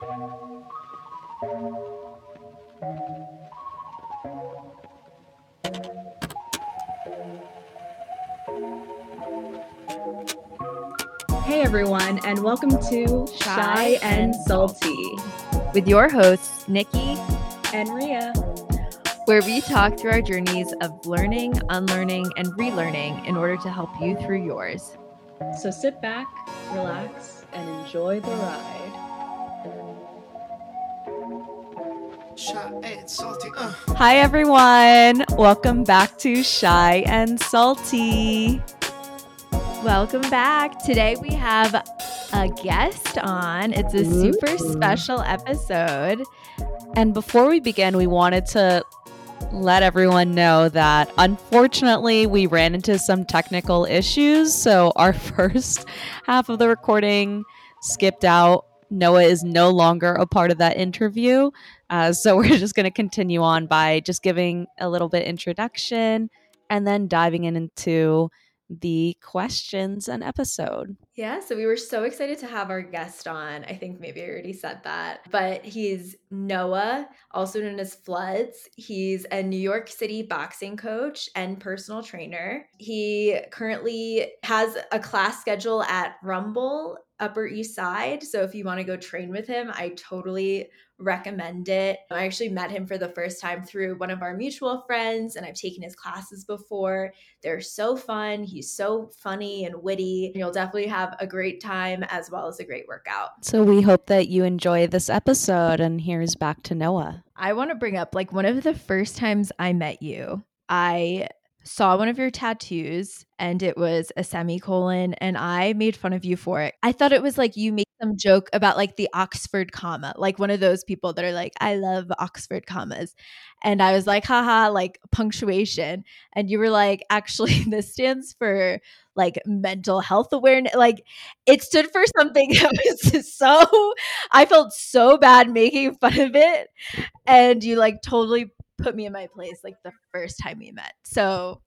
Hey everyone, and welcome to Shy and Salty with your hosts, Nikki and Ria, where we talk through our journeys of learning, unlearning, and relearning in order to help you through yours. So sit back, relax, and enjoy the ride. Hi, everyone. Welcome back to Shy and Salty. Welcome back. Today we have a guest on. It's a super special episode. And before we begin, we wanted to let everyone know that unfortunately we ran into some technical issues. So our first half of the recording skipped out. Noah is no longer a part of that interview. Uh, so we're just going to continue on by just giving a little bit introduction and then diving in into the questions and episode. Yeah, so we were so excited to have our guest on. I think maybe I already said that, but he's Noah, also known as Floods. He's a New York City boxing coach and personal trainer. He currently has a class schedule at Rumble Upper East Side. So if you want to go train with him, I totally recommend it. I actually met him for the first time through one of our mutual friends, and I've taken his classes before. They're so fun. He's so funny and witty. You'll definitely have a great time as well as a great workout. So we hope that you enjoy this episode. And here's back to Noah. I want to bring up like one of the first times I met you, I saw one of your tattoos and it was a semicolon and I made fun of you for it. I thought it was like you made some joke about like the Oxford comma, like one of those people that are like, I love Oxford commas. And I was like, haha, like punctuation. And you were like, actually, this stands for like mental health awareness. Like it stood for something that was so, I felt so bad making fun of it. And you like totally put me in my place like the first time we met. So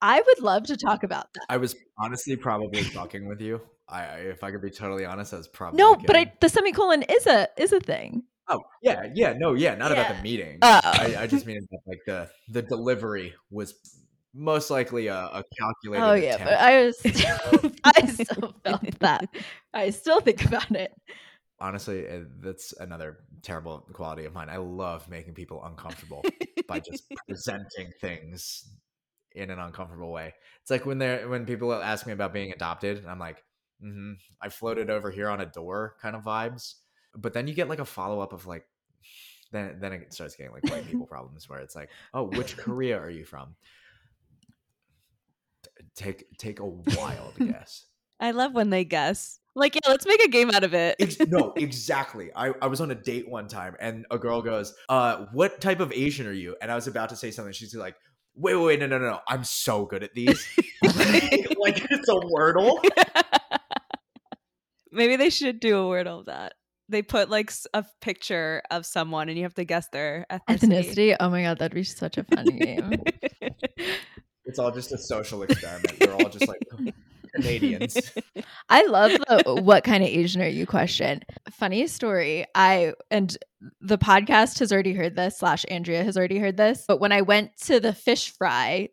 I would love to talk about that. I was honestly probably fucking with you. I, if I could be totally honest, I was probably no, kidding. but I, the semicolon is a is a thing. Oh yeah, yeah, no, yeah, not yeah. about the meeting. Oh. I, I just oh. mean that like the the delivery was most likely a, a oh, calculated. Oh yeah, attempt. but I was I still felt that. I still think about it honestly eh, that's another terrible quality of mine. I love making people uncomfortable by just presenting things in an uncomfortable way. It's like when they're when people ask me about being adopted and i'm like mm-hmm, i floated over here on a door kind of vibes. But then you get like a follow-up of like then then it starts getting like white people problems where it's like oh which korea are you from? Take take a wild guess. I love when they guess like, yeah, let's make a game out of it. Ex- no, exactly. I, I was on a date one time and a girl goes, uh, what type of Asian are you? And I was about to say something. She's like, wait, wait, wait, no, no, no. I'm so good at these. like, it's a wordle. Maybe they should do a wordle of that. They put like a picture of someone and you have to guess their ethnicity. ethnicity. Oh my god, that'd be such a fun game. It's all just a social experiment. We're all just like Canadians. I love the uh, what kind of Asian are you question. Funny story. I and the podcast has already heard this, slash Andria has already heard this. But when I went to the fish fry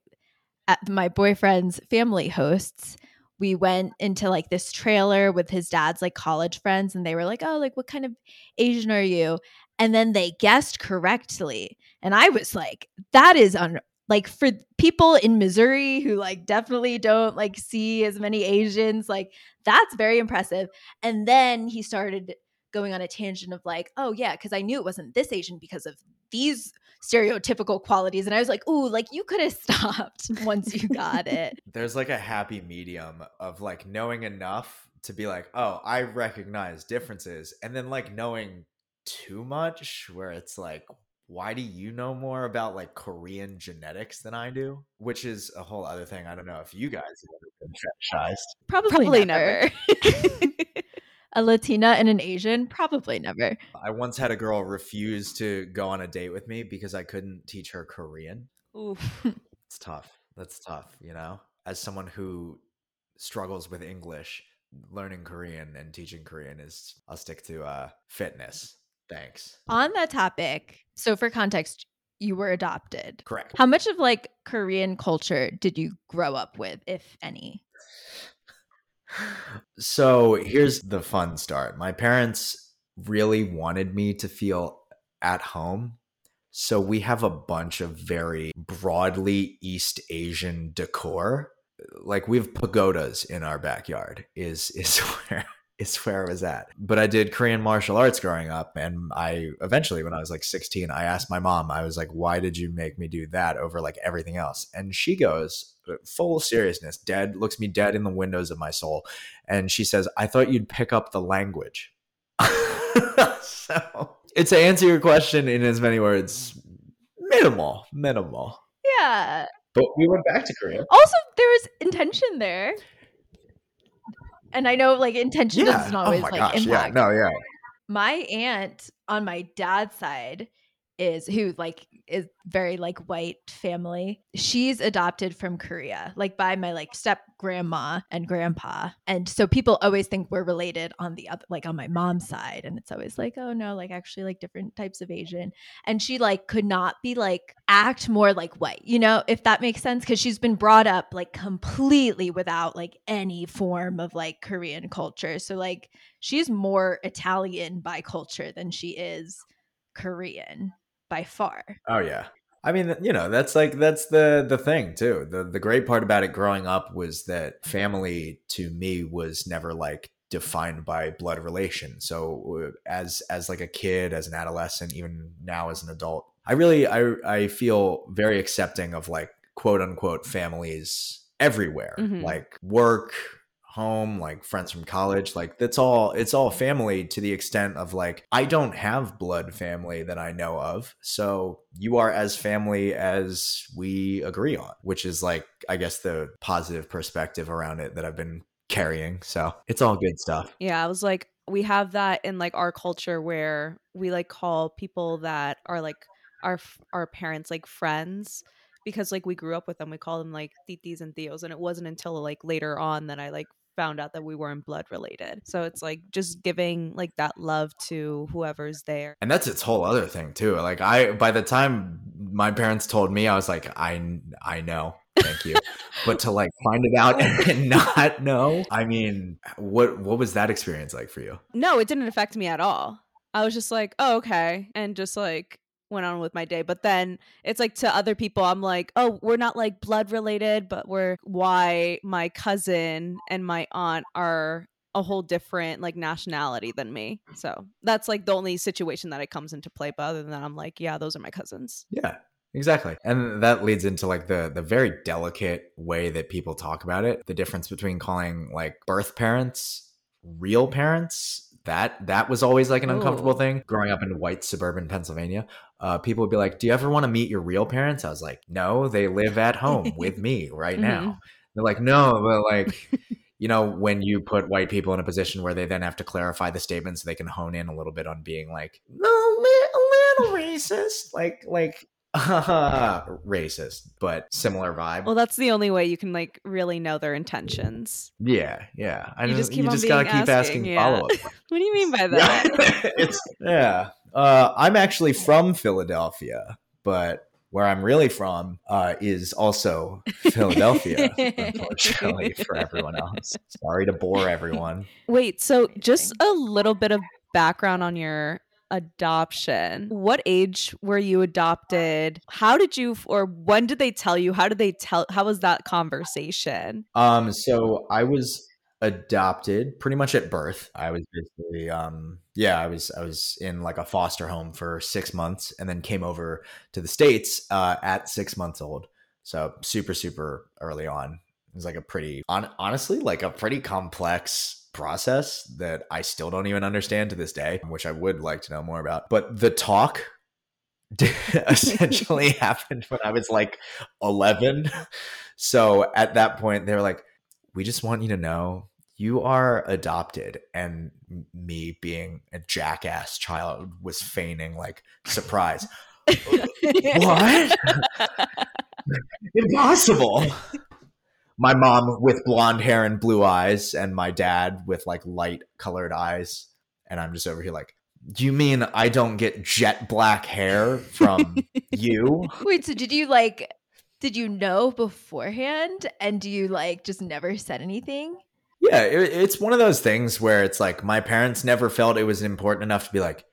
at my boyfriend's family hosts, we went into like this trailer with his dad's like college friends, and they were like, Oh, like what kind of Asian are you? And then they guessed correctly. And I was like, that is un- like for people in Missouri who like definitely don't like see as many Asians, like that's very impressive. And then he started going on a tangent of like, oh yeah, because I knew it wasn't this Asian because of these stereotypical qualities. And I was like, ooh, like you could have stopped once you got it. There's like a happy medium of like knowing enough to be like, oh, I recognize differences. And then like knowing too much where it's like, why do you know more about like Korean genetics than I do? Which is a whole other thing. I don't know if you guys have ever been fetishized. Probably, Probably never. never. a Latina and an Asian? Probably never. I once had a girl refuse to go on a date with me because I couldn't teach her Korean. Oof. It's tough. That's tough, you know? As someone who struggles with English, learning Korean and teaching Korean is I'll stick to uh fitness. Thanks. On that topic, so for context, you were adopted. Correct. How much of like Korean culture did you grow up with, if any? So here's the fun start. My parents really wanted me to feel at home. So we have a bunch of very broadly East Asian decor. Like we have pagodas in our backyard is is where is where I was at. But I did Korean martial arts growing up and I eventually when I was like 16, I asked my mom, I was like, "Why did you make me do that over like everything else?" And she goes, uh, full seriousness, dead looks me dead in the windows of my soul and she says, "I thought you'd pick up the language." so it's to answer your question in as many words, minimal, minimal. Yeah. But we went back to Korea. Also, there was intention there. And I know like intention Yeah. doesn't Oh always my like gosh. Yeah. impact. No. Yeah. My aunt on my dad's side is who like is very like white family. She's adopted from Korea, like by my like step grandma and grandpa. And so people always think we're related on the other like on my mom's side. And it's always like, oh no, like actually like different types of Asian. And she like could not be like act more like white, you know, if that makes sense. Cause she's been brought up like completely without like any form of like Korean culture. So like she's more Italian by culture than she is Korean by far. Oh yeah. I mean, you know, that's like that's the the thing too. The the great part about it growing up was that family to me was never like defined by blood relation. So uh, as as like a kid, as an adolescent, even now as an adult, I really I I feel very accepting of like quote unquote families everywhere. Mhm. Like work, home, like friends from college, like that's all it's all family to the extent of like I don't have blood family that I know of. So you are as family as we agree on, which is like I guess the positive perspective around it that I've been carrying. So it's all good stuff. Yeah, I was like, we have that in like our culture where we like call people that are like our our parents like friends because like we grew up with them. We call them like titis and tíos and it wasn't until like later on that I like found out that we weren't blood related. So it's like just giving like that love to whoever's there. And that's its whole other thing too. Like I by the time my parents told me, I was like, I I know. Thank you. but to like find it out and not know, I mean, what what was that experience like for you? No, it didn't affect me at all. I was just like, oh, okay. And just like went on with my day. But then it's like to other people, I'm like, oh, we're not like blood related, but we're why my cousin and my aunt are a whole different like nationality than me. So that's like the only situation that it comes into play. But other than that, I'm like, yeah, those are my cousins. Yeah. Exactly. And that leads into like the the very delicate way that people talk about it. The difference between calling like birth parents real parents. That that was always like an uncomfortable Ooh. thing. Growing up in white suburban Pennsylvania, uh, people would be like, "Do you ever want to meet your real parents?" I was like, "No, they live at home with me right now." They're like, "No, but like." You know, when you put white people in a position where they then have to clarify the statement so they can hone in a little bit on being like, no, a little racist, like, like, racist, but similar vibe. Well, that's the only way you can like really know their intentions. yeah, yeah. I You just, just keep you just gotta keep asking, asking yeah. follow up. What do you mean by that? Yeah, it's yeah. Uh, I'm actually from Philadelphia, but where I'm really from uh, is also Philadelphia. unfortunately, for everyone else. Sorry to bore everyone. Wait, so just a little bit of background on your adoption. What age were you adopted? How did you or when did they tell you? How did they tell how was that conversation? Um, so I was adopted pretty much at birth. I was basically um yeah, I was I was in like a foster home for 6 months and then came over to the states uh at 6 months old. So super super early on. It was like a pretty on, honestly like a pretty complex process that I still don't even understand to this day, which I would like to know more about. But the talk essentially happened when I was like 11. So at that point, they were like, we just want you to know you are adopted. And me being a jackass child was feigning like surprise. what? Impossible. My mom with blonde hair and blue eyes, and my dad with like light colored eyes. And I'm just over here like, do you mean I don't get jet black hair from you? Wait, so did you like did you know beforehand and do you like just never said anything? Yeah, it, it's one of those things where it's like my parents never felt it was important enough to be like,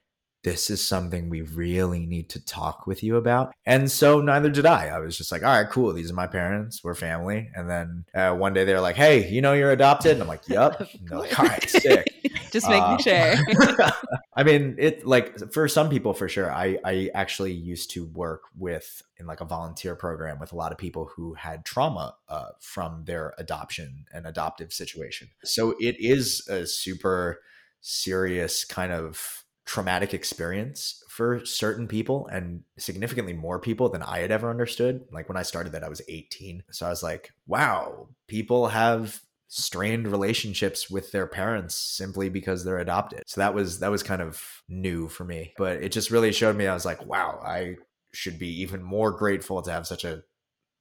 this is something we really need to talk with you about. And so neither did I. I was just like, all right, cool. These are my parents. We're family. And then uh, one day they're like, hey, you know, you're adopted. And I'm like, yep. And they're like, all right, sick. Just making Uh, sure. I mean, it like for some people for sure. I I actually used to work with in like a volunteer program with a lot of people who had trauma uh, from their adoption and adoptive situation. So it is a super serious kind of traumatic experience for certain people and significantly more people than I had ever understood. Like when I started that, I was 18. So I was like, wow, people have strained relationships with their parents simply because they're adopted. So that was that was kind of new for me. But it just really showed me I was like, wow, I should be even more grateful to have such a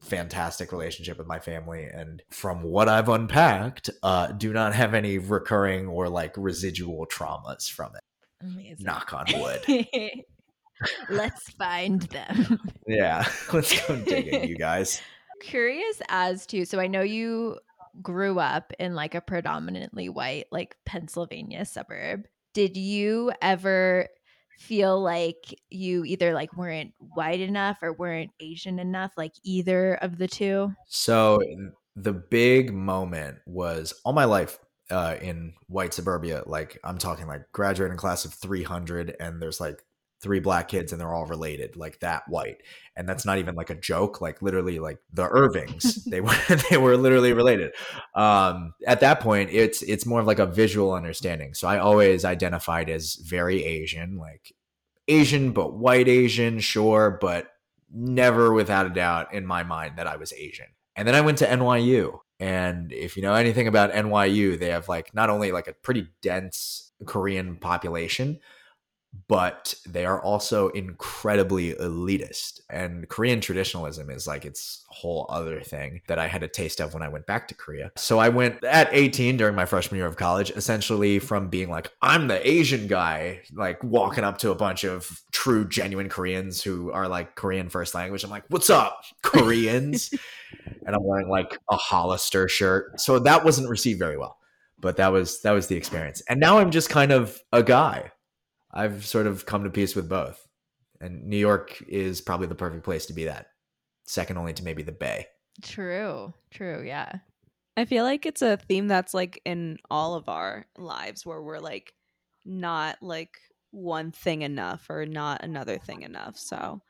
fantastic relationship with my family and from what I've unpacked, uh do not have any recurring or like residual traumas from it. Amazing. Knock on wood. Let's find them. yeah. Let's go digging, you guys. Curious as to so I know you grew up in like a predominantly white like Pennsylvania suburb. Did you ever feel like you either like weren't white enough or weren't Asian enough like either of the two? So the big moment was all my life uh, in white suburbia. Like I'm talking like graduating class of 300, and there's like three black kids, and they're all related, like that white. And that's not even like a joke. Like literally, like the Irvings, they were they were literally related. Um, at that point, it's it's more of like a visual understanding. So I always identified as very Asian, like Asian but white Asian, sure, but never without a doubt in my mind that I was Asian. And then I went to NYU. And if you know anything about NYU, they have like not only like a pretty dense Korean population, but they are also incredibly elitist. And Korean traditionalism is like its whole other thing that I had a taste of when I went back to Korea. So I went at 18 during my freshman year of college, essentially from being like, I'm the Asian guy, like walking up to a bunch of true, genuine Koreans who are like Korean first language. I'm like, what's up, Koreans? And I'm wearing like a Hollister shirt. So that wasn't received very well. But that was that was the experience. And now I'm just kind of a guy. I've sort of come to peace with both. And New York is probably the perfect place to be that. Second only to maybe the Bay. True. True. Yeah. I feel like it's a theme that's like in all of our lives where we're like not like one thing enough or not another thing enough. So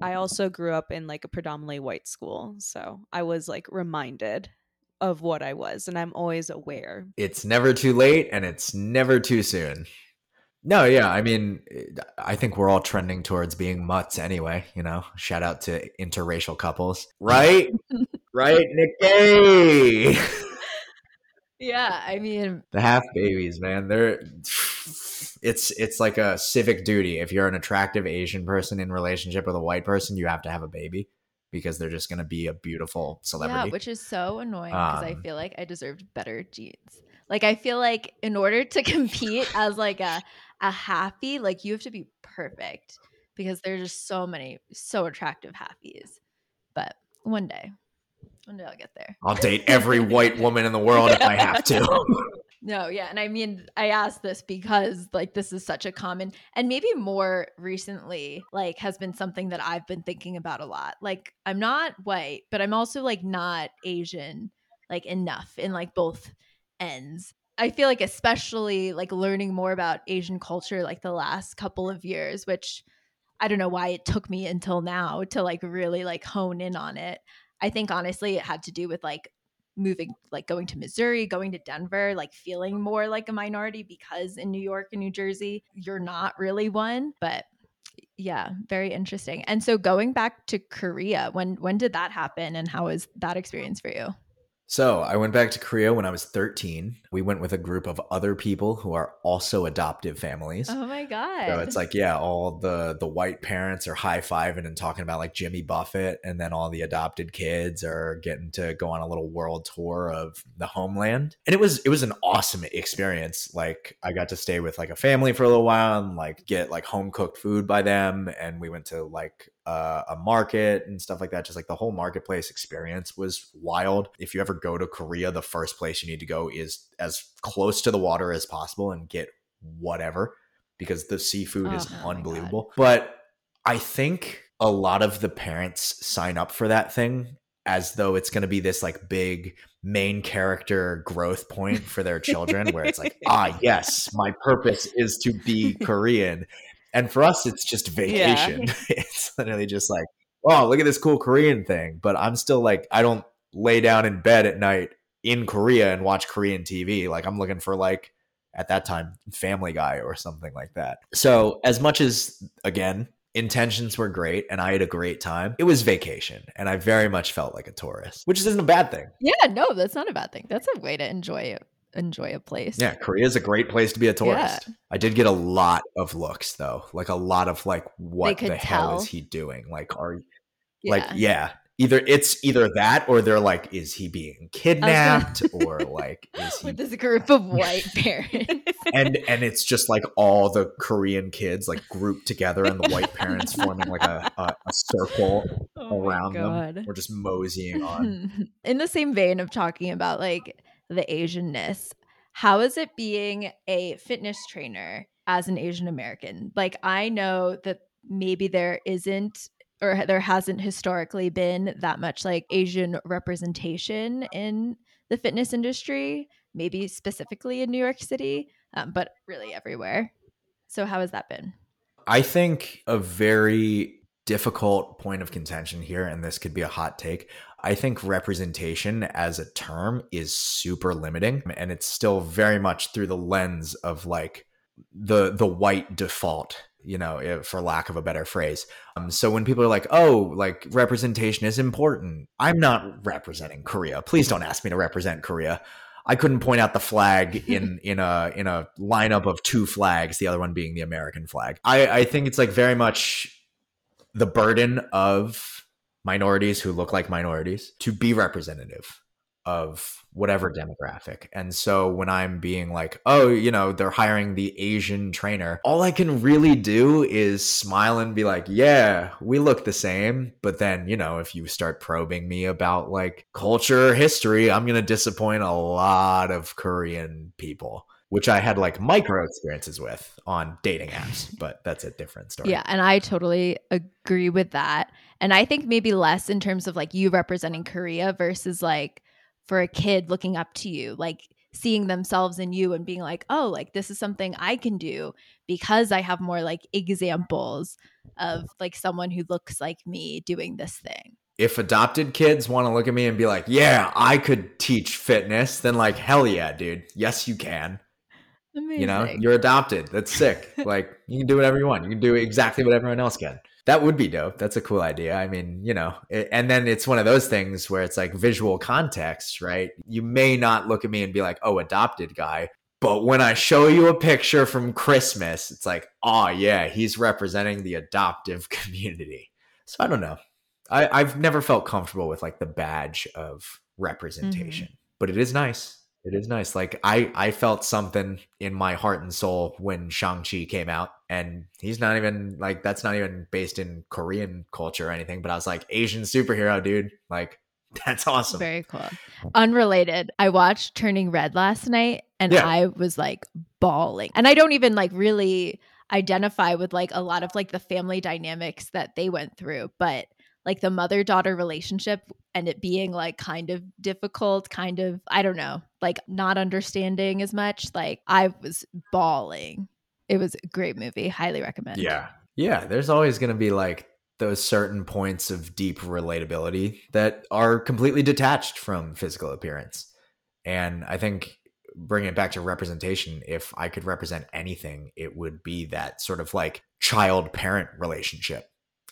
I also grew up in like a predominantly white school. So I was like reminded of what I was and I'm always aware. It's never too late and it's never too soon. No, yeah, I mean, eh, I think we're all trending towards being mutts anyway, you know. Shout out to interracial couples. Right? right, Nikki. Yeah. I mean, the half babies, man. They're it's it's like a civic duty. If you're an attractive Asian person in relationship with a white person, you have to have a baby because they're just going to be a beautiful celebrity. Yeah, which is so annoying because I Um, feel like I deserved better genes. Like I feel like in order to compete as like a a hapa, like you have to be perfect because there's just so many so attractive hapas. But one day, one day I'll get there. I'll date every white woman in the world if I have to. No, yeah. And I mean, I asked this because like this is such a common and maybe more recently, like has been something that I've been thinking about a lot. Like I'm not white, but I'm also like not Asian like enough in like both ends. I feel like especially like learning more about Asian culture like the last couple of years, which I don't know why it took me until now to like really like hone in on it. I think honestly it had to do with like moving like going to Missouri, going to Denver, like feeling more like a minority because in New York and New Jersey, you're not really one. But yeah, very interesting. And so going back to Korea, when when did that happen and how was that experience for you? So I went back to Korea when I was 13. We went with a group of other people who are also adoptive families. Oh my god. So it's like, yeah, all the the white parents are high fiving and talking about like Jimmy Buffett, and then all the adopted kids are getting to go on a little world tour of the homeland. And it was it was an awesome experience. Like I got to stay with like a family for a little while and like get like home cooked food by them, and we went to like uh, a market and stuff like that. Just like the whole marketplace experience was wild. If you ever go to Korea, the first place you need to go is as close to the water as possible and get whatever because the seafood Oh, is oh unbelievable. But I think a lot of the parents sign up for that thing as though it's going to be this like big main character growth point for their children where it's like ah yes my purpose is to be korean and for us it's just vacation. It's literally just like oh look at this cool korean thing. But i'm still like i don't lay down in bed at night in korea and watch korean tv like i'm looking for like at that time family guy or something like that. So as much as again intentions were great and i had a great time it was vacation and i very much felt like a tourist which isn't a bad thing. Yeah, no, that's not a bad thing. That's a way to enjoy it. Enjoy a place. yeah korea is a great place to be a tourist i did get a lot of looks though like a lot of like what the hell is he doing like are Yeah. like yeah either it's either that or they're like is he being kidnapped or like is he with this group of white parents. and and it's just like all the korean kids like grouped together and the white parents forming like a, a, a circle Oh around them we're just moseying on In the same vein of talking about like the Asianness, how is it being a fitness trainer as an Asian American? Like, I know that maybe there isn't or there hasn't historically been that much like Asian representation in the fitness industry, maybe specifically in New York City, um, but really everywhere. So, how has that been? I think a very difficult point of contention here, and this could be a hot take. I think representation as a term is super limiting, and it's still very much through the lens of like the the white default, you know, eh, for lack of a better phrase. Um, so when people are like, "Oh, like representation is important," I'm not representing Korea. Please don't ask me to represent Korea. I couldn't point out the flag in in a in a lineup of two flags, the other one being the American flag. I, I think it's like very much the burden of minorities who look like minorities to be representative of whatever demographic. And so when I'm being like, oh, you know, they're hiring the Asian trainer, all I can really do is smile and be like, yeah, we look the same. But then, you know, if you start probing me about like culture, history, I'm going to disappoint a lot of Korean people. Which I had like micro experiences with on dating apps, but that's a different story. Yeah, and I totally agree with that. And I think maybe less in terms of like you representing Korea versus like for a kid looking up to you, like seeing themselves in you and being like, oh, like this is something I can do because I have more like examples of like someone who looks like me doing this thing. if adopted kids want to look at me and be like, yeah, I could teach fitness, then like, hell yeah, dude. Yes, you can. Amazing. You know, you're adopted. That's sick. like, you can do whatever you want. You can do exactly what everyone else can. That would be dope. That's a cool idea. I mean, you know, it, and then it's one of those things where it's like visual context, right? You may not look at me and be like, oh, adopted guy. But when I show you a picture from Christmas, it's like, oh, yeah, he's representing the adoptive community. So I don't know. I, I've never felt comfortable with like the badge of representation, mm-hmm. but it is nice. It is nice. Like I, I felt something in my heart and soul when Shang Chi came out, and he's not even like that's not even based in Korean culture or anything. But I was like Asian superhero, dude. Like that's awesome. Very cool. Unrelated. I watched Turning Red last night and Yeah. I was like bawling. And I don't even like really identify with like a lot of like the family dynamics that they went through, but like the mother daughter relationship and it being like kind of difficult, kind of, I don't know, like not understanding as much. Like I was bawling. It was a great movie. Highly recommend. Yeah. Yeah. There's always going to be like those certain points of deep relatability that are completely detached from physical appearance. And I think bringing it back to representation, if I could represent anything, it would be that sort of like child parent relationship.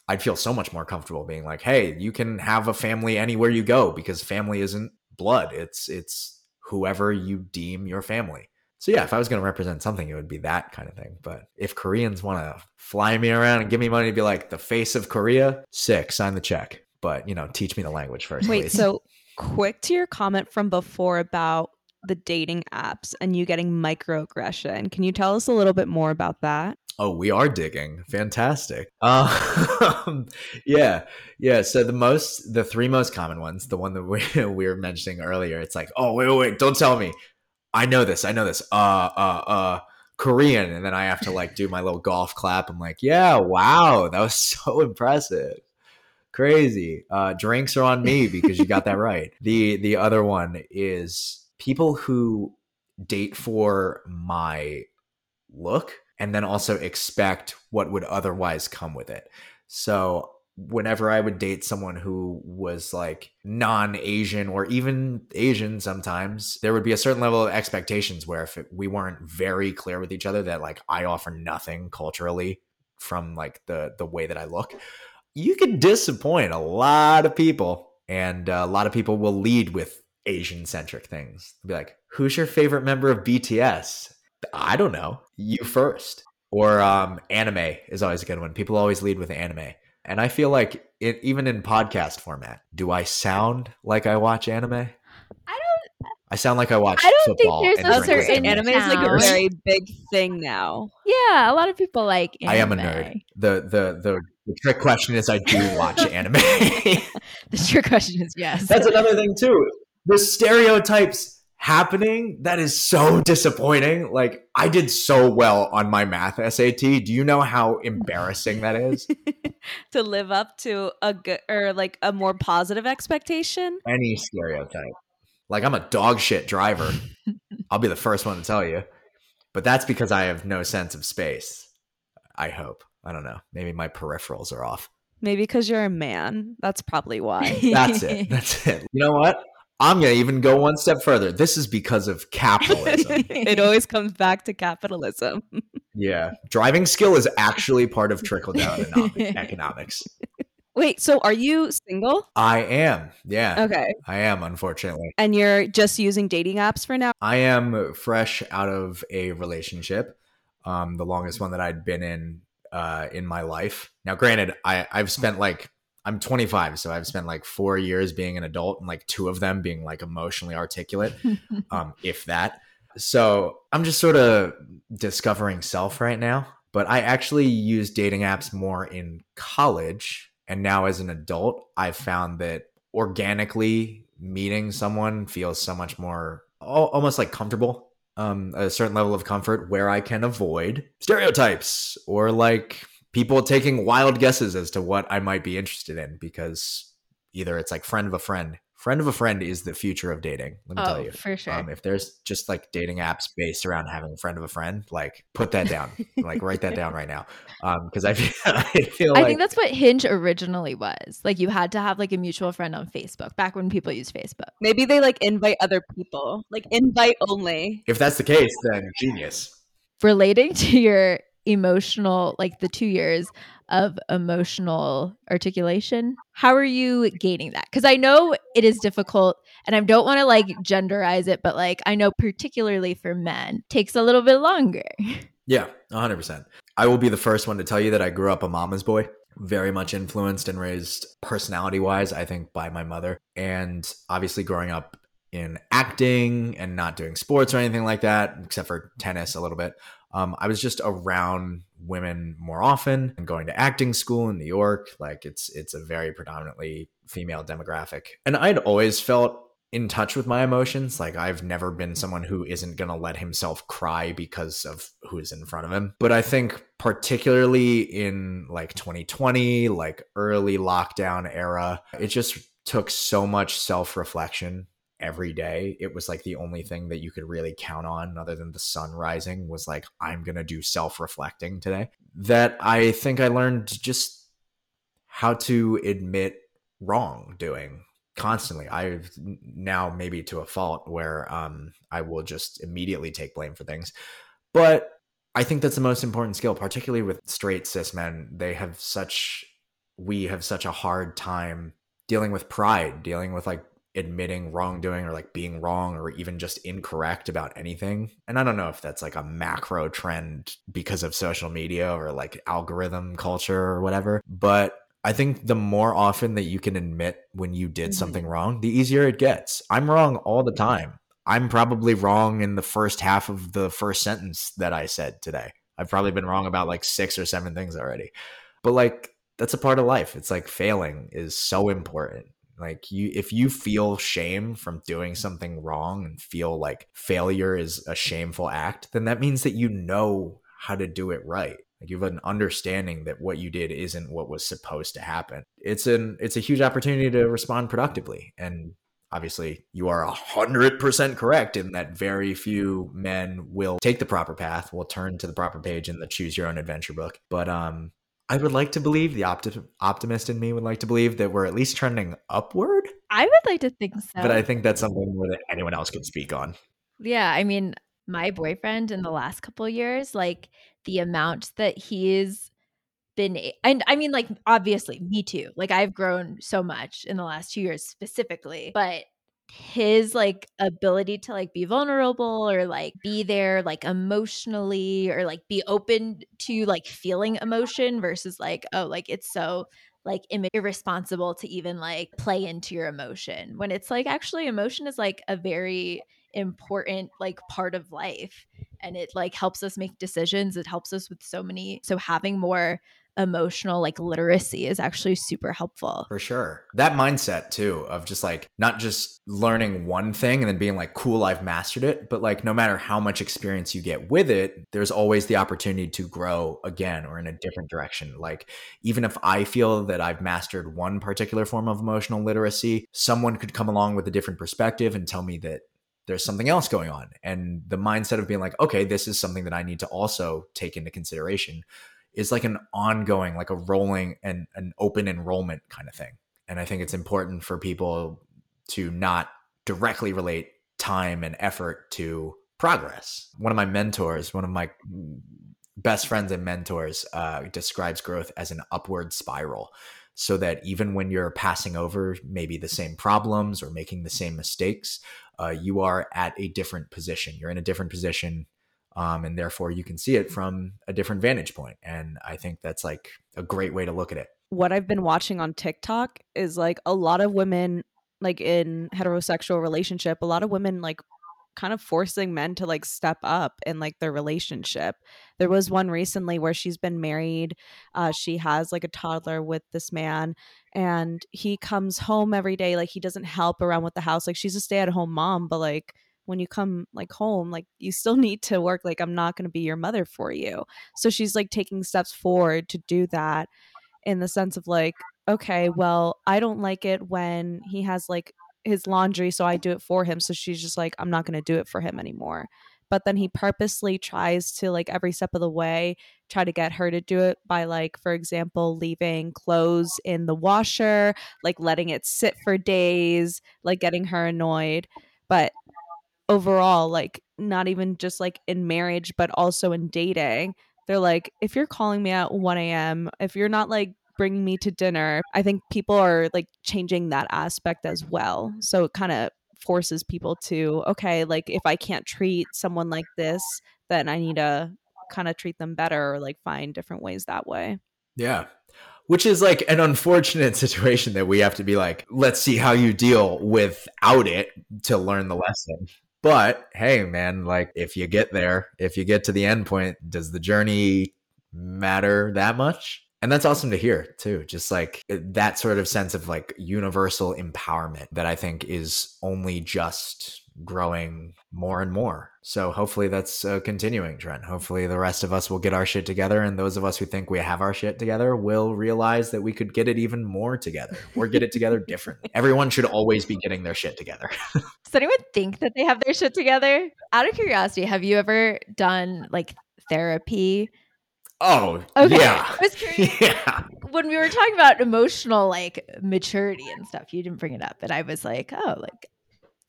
I'd feel so much more comfortable being like, hey, you can have a family anywhere you go because family isn't blood. It's it's whoever you deem your family. So yeah, if I was going to represent something, it would be that kind of thing. But if Koreans want to fly me around and give me money to be like the face of Korea, sick, sign the check. But you know, teach me the language first. Wait, please. so quick to your comment from before about the dating apps and you getting microaggression. Can you tell us a little bit more about that? Oh, we are digging. Fantastic. Um, yeah, yeah. So the most, the three most common ones, the one that we, we were mentioning earlier, it's like, oh, wait, wait, wait, don't tell me. I know this. I know this. Uh, uh, uh, Korean, and then I have to like do my little golf clap. I'm like, yeah, wow, that was so impressive. Crazy. Uh, drinks are on me because you got that right. The the other one is people who date for my look and then also expect what would otherwise come with it. So whenever I would date someone who was like non Asian or even Asian sometimes, there would be a certain level of expectations where if it, we weren't very clear with each other that like I offer nothing culturally from like the the way that I look, you could disappoint a lot of people and a lot of people will lead with Asian centric things. Be like, "Who's your favorite member of BTS?" I don't know. You first. Or um, anime is always a good one. People always lead with anime. And I feel like it, even in podcast format, do I sound like I watch anime? I don't. I sound like I watch I don't think football. there's and a certain. Anime is like a very big thing now. Yeah, a lot of people like. Anime. I am a nerd. The, the the the trick question is I do watch anime. The trick question is yes. That's another thing too. The stereotypes happening that is so disappointing. Like I did so well on my math SAT. Do you know how embarrassing that is? to live up to a good or like a more positive expectation. Any stereotype. Like I'm a dog shit driver. I'll be the first one to tell you. But that's because I have no sense of space. I hope. I don't know. Maybe my peripherals are off. Maybe because you're a man. That's probably why. That's it. That's it. You know what? I'm going to even go one step further. This is because of capitalism. it always comes back to capitalism. yeah. Driving skill is actually part of trickle down economics. Wait, so are you single? I am. Yeah. Okay. I am, unfortunately. And you're just using dating apps for now? I am fresh out of a relationship, um, the longest one that I'd been in uh, in my life. Now, granted, I, I've spent like I'm 25, so I've spent like four years being an adult, and like two of them being like emotionally articulate, um, if that. So I'm just sort of discovering self right now. But I actually use dating apps more in college, and now as an adult, I've found that organically meeting someone feels so much more almost like comfortable um a certain level of comfort where i can avoid stereotypes or like people taking wild guesses as to what i might be interested in because either it's like friend of a friend friend of a friend is the future of dating let me tell oh, you for sure. um, if there's just like dating apps based around having a friend of a friend, like put that down, like write that down right now, because I feel, I feel I like think that's what Hinge originally was. Like you had to have like a mutual friend on Facebook back when people used Facebook. Maybe they like invite other people, like invite only. if that's the case, then genius. Relating to your emotional, like the two years of emotional articulation, how are you gaining that? Because I know it is difficult and I don't want to like genderize it, but like I know particularly for men takes a little bit longer. Yeah, 100%. I will be the first one to tell you that I grew up a mama's boy, very much influenced and raised personality wise, I think, by my mother. And obviously, growing up in acting and not doing sports or anything like that, except for tennis a little bit, um, I was just around women more often and going to acting school in New York. Like it's it's a very predominantly female demographic. And I'd always felt in touch with my emotions. Like I've never been someone who isn't going to let himself cry because of who's in front of him. But I think particularly in like 2020, like early lockdown era, it just took so much self-reflection every day. It was like the only thing that you could really count on other than the sun rising was like I'm going to do self-reflecting today. That I think I learned just how to admit wrongdoing constantly. I've now maybe to a fault where um, I will just immediately take blame for things. But I think that's the most important skill, particularly with straight cis men. They have such, we have such a hard time dealing with pride, dealing with like admitting wrongdoing or like being wrong or even just incorrect about anything. And I don't know if that's like a macro trend because of social media or like algorithm culture or whatever, but I think the more often that you can admit when you did Mhm. something wrong, the easier it gets. I'm wrong all the time. I'm probably wrong in the first half of the first sentence that I said today. I've probably been wrong about like six or seven things already. But like that's a part of life. It's like failing is so important. Like you if you feel shame from doing something wrong and feel like failure is a shameful act, then that means that you know how to do it right. Like you have an understanding that what you did isn't what was supposed to happen. It's an it's a huge opportunity to respond productively. And obviously you are a hundred percent correct in that very few men will take the proper path, will turn to the proper page in the choose your own adventure book. But um I would like to believe the opti- optimist in me would like to believe that we're at least trending upward. I would like to think so. But I think that's something more that anyone else could speak on. Yeah, I mean, my boyfriend in the last couple of years, like the amount that he's been, and I mean, like obviously, me too. Like I've grown so much in the last two years specifically, but his like ability to like be vulnerable or like be there like emotionally or like be open to like feeling emotion versus like oh like it's so like irresponsible to even like play into your emotion when it's like actually emotion is like a very important like part of life and it like helps us make decisions it helps us with so many so having more emotional like literacy is actually super helpful For sure. That mindset too of just like not just learning one thing and then being like, cool, I've mastered it, but like no matter how much experience you get with it, there's always the opportunity to grow again or in a different direction. Like even if I feel that I've mastered one particular form of emotional literacy, someone could come along with a different perspective and tell me that there's something else going on. And the mindset of being like, okay, this is something that I need to also take into consideration is like an ongoing, like a rolling and an open enrollment kind of thing. And I think it's important for people to not directly relate time and effort to progress. One of my mentors, one of my best friends and mentors, uh, describes growth as an upward spiral. So that even when you're passing over maybe the same problems or making the same mistakes, uh, you are at a different position. You're in a different position um, and therefore you can see it from a different vantage point and i think that's like a great way to look at it what I've been watching on TikTok is like a lot of women like in heterosexual relationship, a lot of women like kind of forcing men to like step up in like their relationship. There was one recently where she's been married. Uh, she has like a toddler with this man, and he comes home every day. Like he doesn't help around with the house. Like she's a stay at home mom, but like when you come like home, like you still need to work. Like I'm not going to be your mother for you. So she's like taking steps forward to do that in the sense of like, okay, well, I don't like it when he has like his laundry, so I do it for him. So she's just like, I'm not going to do it for him anymore. But then he purposely tries to, like, every step of the way, try to get her to do it by, like, for example, leaving clothes in the washer, like, letting it sit for days, like, getting her annoyed. But overall, like, not even just like in marriage, but also in dating, they're like, if you're calling me at 1 a.m., if you're not like bringing me to dinner, I think people are like changing that aspect as well. So it kind of forces people to, okay, like if I can't treat someone like this, then I need to kind of treat them better or like find different ways that way. Yeah. Which is like an unfortunate situation that we have to be like, let's see how you deal without it to learn the lesson. But hey, man, like if you get there, if you get to the end point, does the journey matter that much? And that's awesome to hear too. Just like eh, that sort of sense of like universal empowerment that I think is only just growing more and more. So hopefully that's a continuing trend. Hopefully the rest of us will get our shit together and those of us who think we have our shit together will realize that we could get it even more together or get it together differently. Everyone should always be getting their shit together. Does anyone think that they have their shit together? Out of curiosity, have you ever done like therapy? Oh, Okay. yeah. I was curious. Yeah. When we were talking about emotional like maturity and stuff, you didn't bring it up, but I was like, oh, like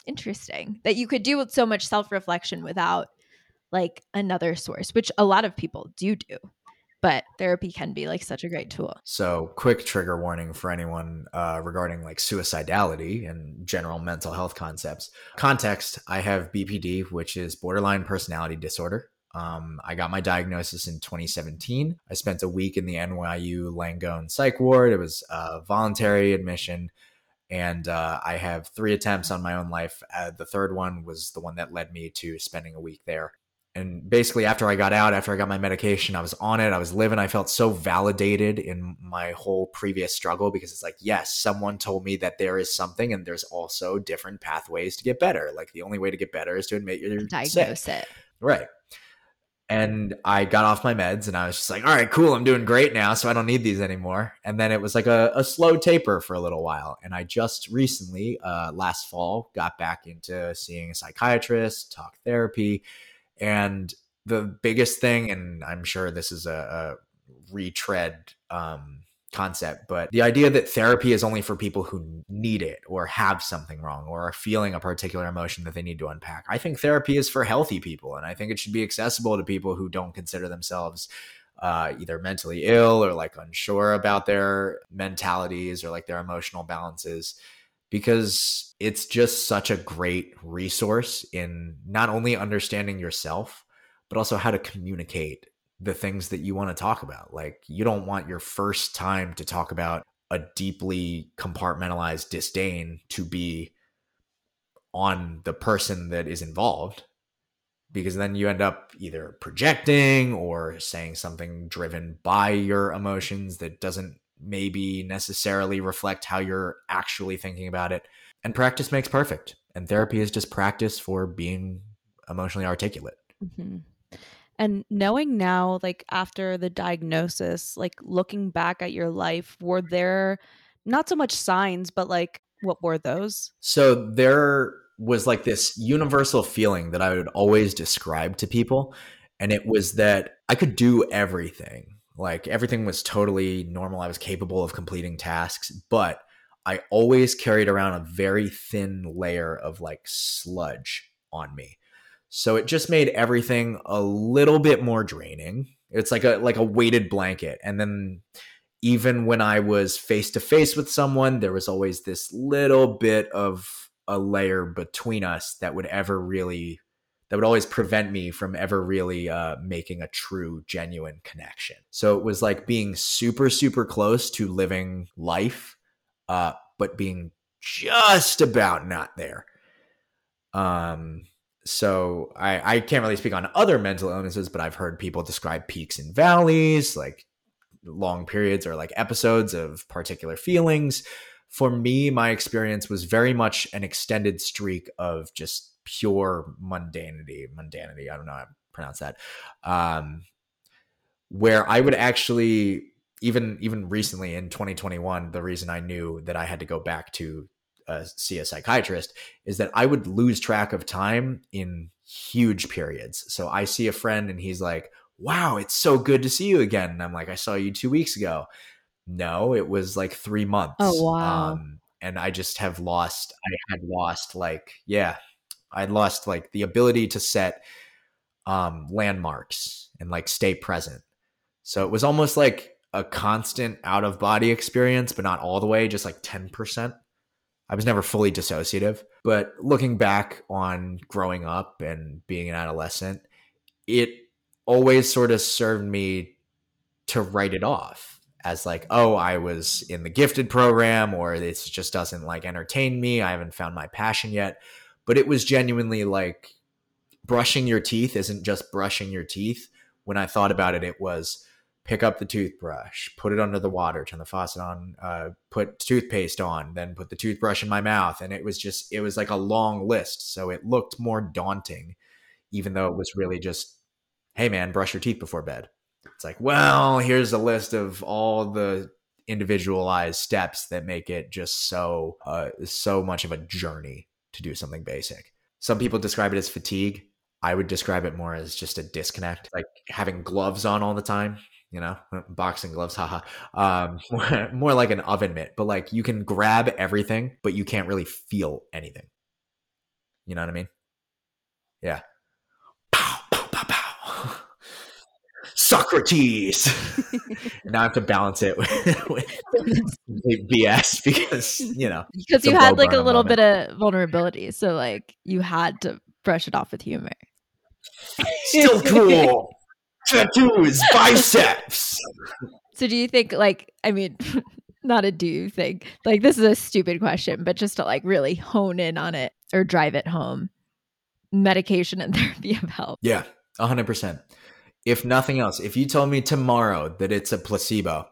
interesting that you could do with so much self reflection without like another source, which a lot of people do do. but therapy can be like such a great tool. So, quick trigger warning for anyone uh, regarding like suicidality and general mental health concepts. Context I have BPD, which is borderline personality disorder. Um, I got my diagnosis in 2017. I spent a week in the NYU Langone psych ward. It was a voluntary admission. And uh, I have three attempts on my own life. Uh, the third one was the one that led me to spending a week there. And basically, after I got out, after I got my medication, I was on it. I was living. I felt so validated in my whole previous struggle because it's like, yes, someone told me that there is something, and there's also different pathways to get better. Like the only way to get better is to admit you're diagnose sick. it. Right. And I got off my meds and I was just like, all right, cool. I'm doing great now. So I don't need these anymore. And then it was like a, a slow taper for a little while. And I just recently, uh, last fall, got back into seeing a psychiatrist, talk therapy. And the biggest thing, and I'm sure this is a, a retread um, concept, but the idea that therapy is only for people who need it or have something wrong or are feeling a particular emotion that they need to unpack. I think therapy is for healthy people, and I think it should be accessible to people who don't consider themselves uh, either mentally ill or like unsure about their mentalities or like their emotional balances because it's just such a great resource in not only understanding yourself but also how to communicate the things that you want to talk about. Like, you don't want your first time to talk about a deeply compartmentalized disdain to be on the person that is involved because then you end up either projecting or saying something driven by your emotions that doesn't maybe necessarily reflect how you're actually thinking about it. And practice makes perfect. And therapy is just practice for being emotionally articulate. Mm-hmm. And knowing now, like after the diagnosis, like looking back at your life, were there not so much signs, but like what were those? So there was like this universal feeling that I would always describe to people. And it was that I could do everything. Like everything was totally normal. I was capable of completing tasks, but I always carried around a very thin layer of like sludge on me. So it just made everything a little bit more draining. It's like a like a weighted blanket. And then even when I was face to face with someone, there was always this little bit of a layer between us that would ever really that would always prevent me from ever really uh, making a true genuine connection so it was like being super super close to living life uh, but being just about not there um so I, I can't really speak on other mental illnesses, but I've heard people describe peaks and valleys, like long periods or like episodes of particular feelings. For me, my experience was very much an extended streak of just pure mundanity. Mundanity, I don't know how to pronounce that. Um, where I would actually even even recently in 2021, the reason I knew that I had to go back to uh, see a psychiatrist is that I would lose track of time in huge periods. So I see a friend and he's like, wow, it's so good to see you again. And I'm like, I saw you two weeks ago. No, it was like three months. Oh, wow. Um, and I just have lost, I had lost like, yeah, I lost like the ability to set um, landmarks and like stay present. So it was almost like a constant out of body experience, but not all the way, just like 10%. I was never fully dissociative, but looking back on growing up and being an adolescent, it always sort of served me to write it off as like, oh, I was in the gifted program or this just doesn't like entertain me. I haven't found my passion yet. But it was genuinely like brushing your teeth isn't just brushing your teeth. When I thought about it, it was pick up the toothbrush, put it under the water, turn the faucet on, uh, put toothpaste on, then put the toothbrush in my mouth. And it was just, it was like a long list. So it looked more daunting, even though it was really just, hey man, brush your teeth before bed. It's like, well, here's a list of all the individualized steps that make it just so, uh, so much of a journey to do something basic. Some people describe it as fatigue. I would describe it more as just a disconnect, like having gloves on all the time you know, boxing gloves, haha. Um, more like an oven mitt, but like you can grab everything, but you can't really feel anything. You know what I mean? Yeah. Pow, pow, pow, pow. Socrates. now I have to balance it with, with BS because you know because you had like a little moment. bit of vulnerability, so like you had to brush it off with humor. still cool. Tattoos, biceps. So do you think like I mean not a do you think like this is a stupid question, but just to like really hone in on it or drive it home. Medication and therapy have helped. Yeah, hundred percent. If nothing else, if you told me tomorrow that it's a placebo,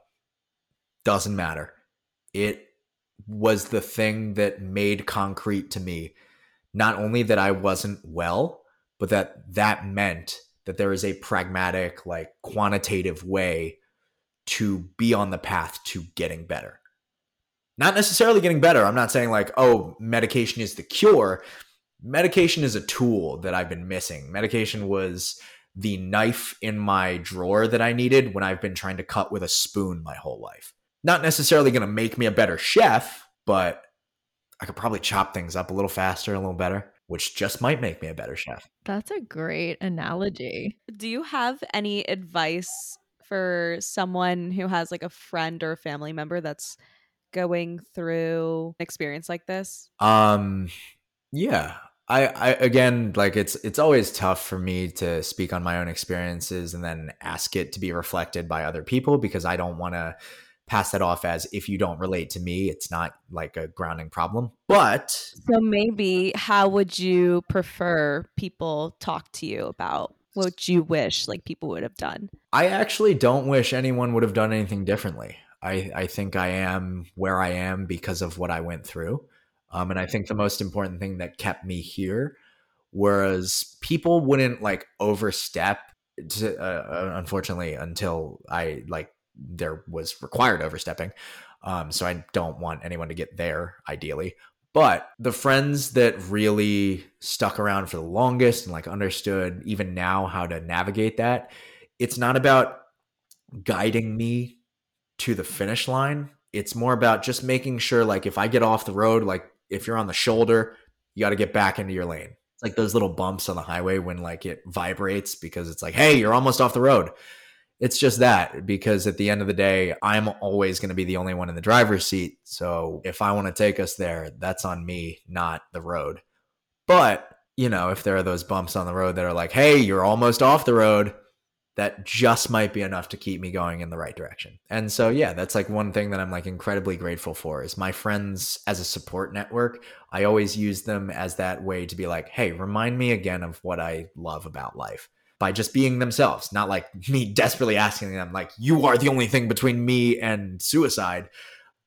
doesn't matter. It was the thing that made concrete to me not only that I wasn't well, but that that meant that there is a pragmatic, like quantitative way to be on the path to getting better. Not necessarily getting better. I'm not saying like, oh, medication is the cure. Medication is a tool that I've been missing. Medication was the knife in my drawer that I needed when I've been trying to cut with a spoon my whole life. Not necessarily going to make me a better chef, but I could probably chop things up a little faster, a little better, which just might make me a better chef. That's a great analogy. Do you have any advice for someone who has like a friend or a family member that's going through an experience like this? Um yeah. I, I again like it's it's always tough for me to speak on my own experiences and then ask it to be reflected by other people because I don't want to pass that off as if you don't relate to me it's not like a grounding problem but So maybe how would you prefer people talk to you about what you wish like people would have done? I actually don't wish anyone would have done anything differently. I, I think I am where I am because of what I went through. Um, and I think the most important thing that kept me here, whereas people wouldn't like overstep, to, uh, unfortunately, until I like there was required overstepping. Um, so I don't want anyone to get there, ideally. But the friends that really stuck around for the longest and like understood even now how to navigate that, it's not about guiding me to the finish line. It's more about just making sure, like, if I get off the road, like, if you're on the shoulder, you got to get back into your lane. It's like those little bumps on the highway when, like, it vibrates because it's like, hey, you're almost off the road. It's just that because at the end of the day, I'm always going to be the only one in the driver's seat. So if I want to take us there, that's on me, not the road. But, you know, if there are those bumps on the road that are like, hey, you're almost off the road, that just might be enough to keep me going in the right direction. And so yeah, that's like one thing that I'm like incredibly grateful for is my friends as a support network. I always use them as that way to be like, "Hey, remind me again of what I love about life." By just being themselves, not like me desperately asking them like, "You are the only thing between me and suicide."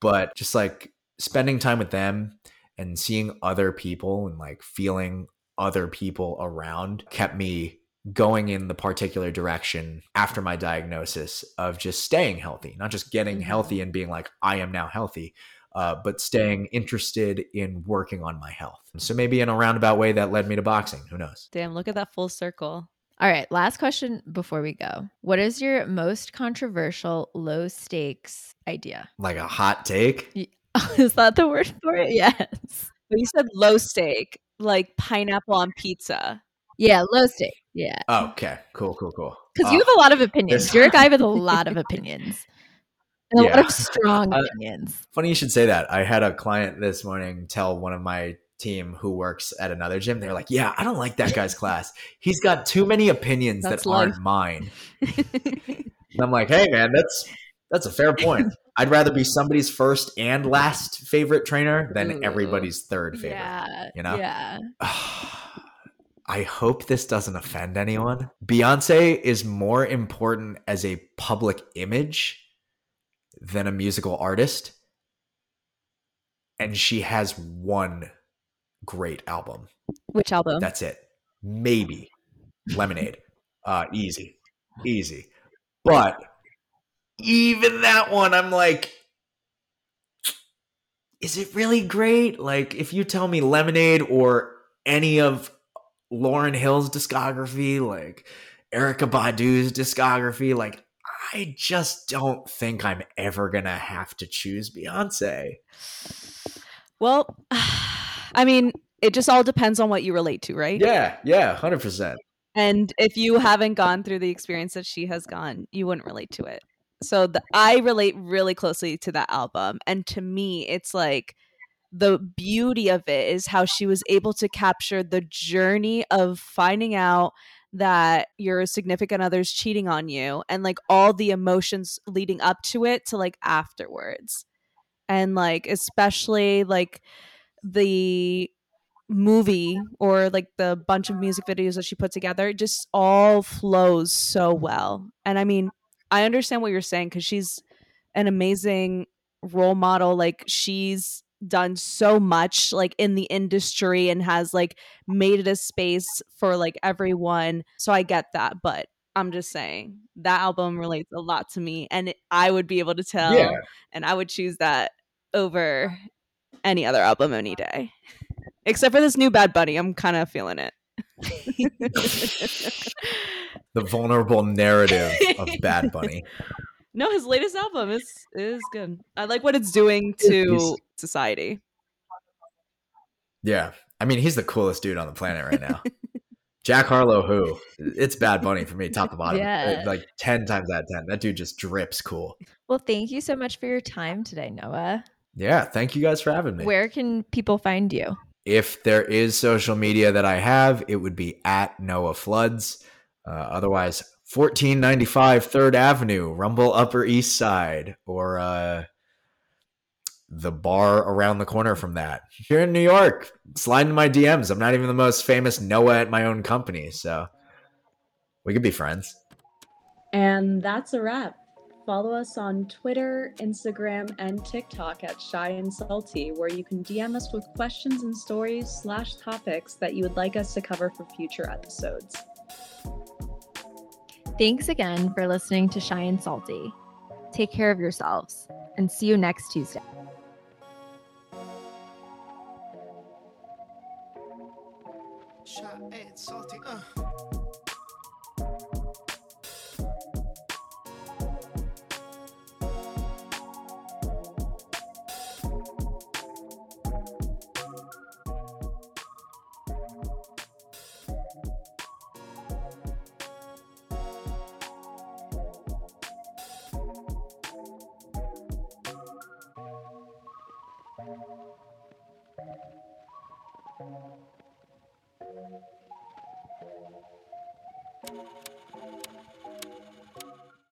But just like spending time with them and seeing other people and like feeling other people around kept me going in the particular direction after my diagnosis of just staying healthy, not just getting Mhm. healthy and being like, I am now healthy, uh, but staying interested in working on my health. So maybe in a roundabout way that led me to boxing. Who knows? Damn, look at that full circle. All right, last question before we go. What is your most controversial low stakes idea? Like a hot take? is that the word for it? Yes. But you said low stake, like pineapple on pizza. Yeah, low stake. Yeah. Okay. Cool, cool, cool. Because you Uh, have a lot of opinions. You're a guy with a lot of opinions. And a lot of strong Uh, opinions. Funny you should say that. I had a client this morning tell one of my team who works at another gym. They're like, "Yeah, I don't like that guy's class. He's got too many opinions That's that aren't mine." And I'm like, "Hey, man, that's that's a fair point. I'd rather be somebody's first and last favorite trainer than Ooh. everybody's third favorite." Yeah. you know? Yeah. I hope this doesn't offend anyone. Beyonce is more important as a public image than a musical artist. And she has one great album. Which album? That's it. Maybe Lemonade. Uh easy. Easy. But even that one I'm like is it really great? Like if you tell me Lemonade or any of Lauryn Hill's discography, like Erykah Badu's discography, like I just don't think I'm ever going to have to choose Beyonce. well, I mean, it just all depends on what you relate to, right? Yeah, yeah, 100%. And if you haven't gone through the experience that she has gone, you wouldn't relate to it. So the, I relate really closely to that album. And to me, it's like the beauty of it is how she was able to capture the journey of finding out that your significant other's cheating on you and like all the emotions leading up to it to like afterwards. And like especially like the movie or like the bunch of music videos that she put together it just all flows so well and i mean i understand what you're saying because she's an amazing role model like she's done so much like in the industry and has like made it a space for like everyone so i get that but i'm just saying that album relates a lot to me and i would be able to tell Yeah. and i would choose that over any other album any day except for this new bad bunny i'm kind of feeling it The vulnerable narrative of Bad Bunny. no his latest album is is good i like what it's doing to He's- society Yeah. I mean, he's the coolest dude on the planet right now. Jack Harlow, who? It's Bad Bunny for me, top to bottom. Yeah. Uh, Like 10 times out of 10. That dude just drips cool. Well, thank you so much for your time today, Noah. Yeah. Thank you guys for having me. Where can people find you? if there is social media that I have, it would be at Noah Floods. Uh, otherwise, 1495 Third Avenue, Rumble Upper East Side, or uh, the bar around the corner from that. Here in New York, slide into my DMs. I'm not even the most famous Noah at my own company, so we could be friends. And that's a wrap. Follow us on Twitter, Instagram, and TikTok at Shy and Salty, where you can DM us with questions and stories slash topics that you would like us to cover for future episodes. Thanks again for listening to Shy and Salty. Take care of yourselves and see you next Tuesday.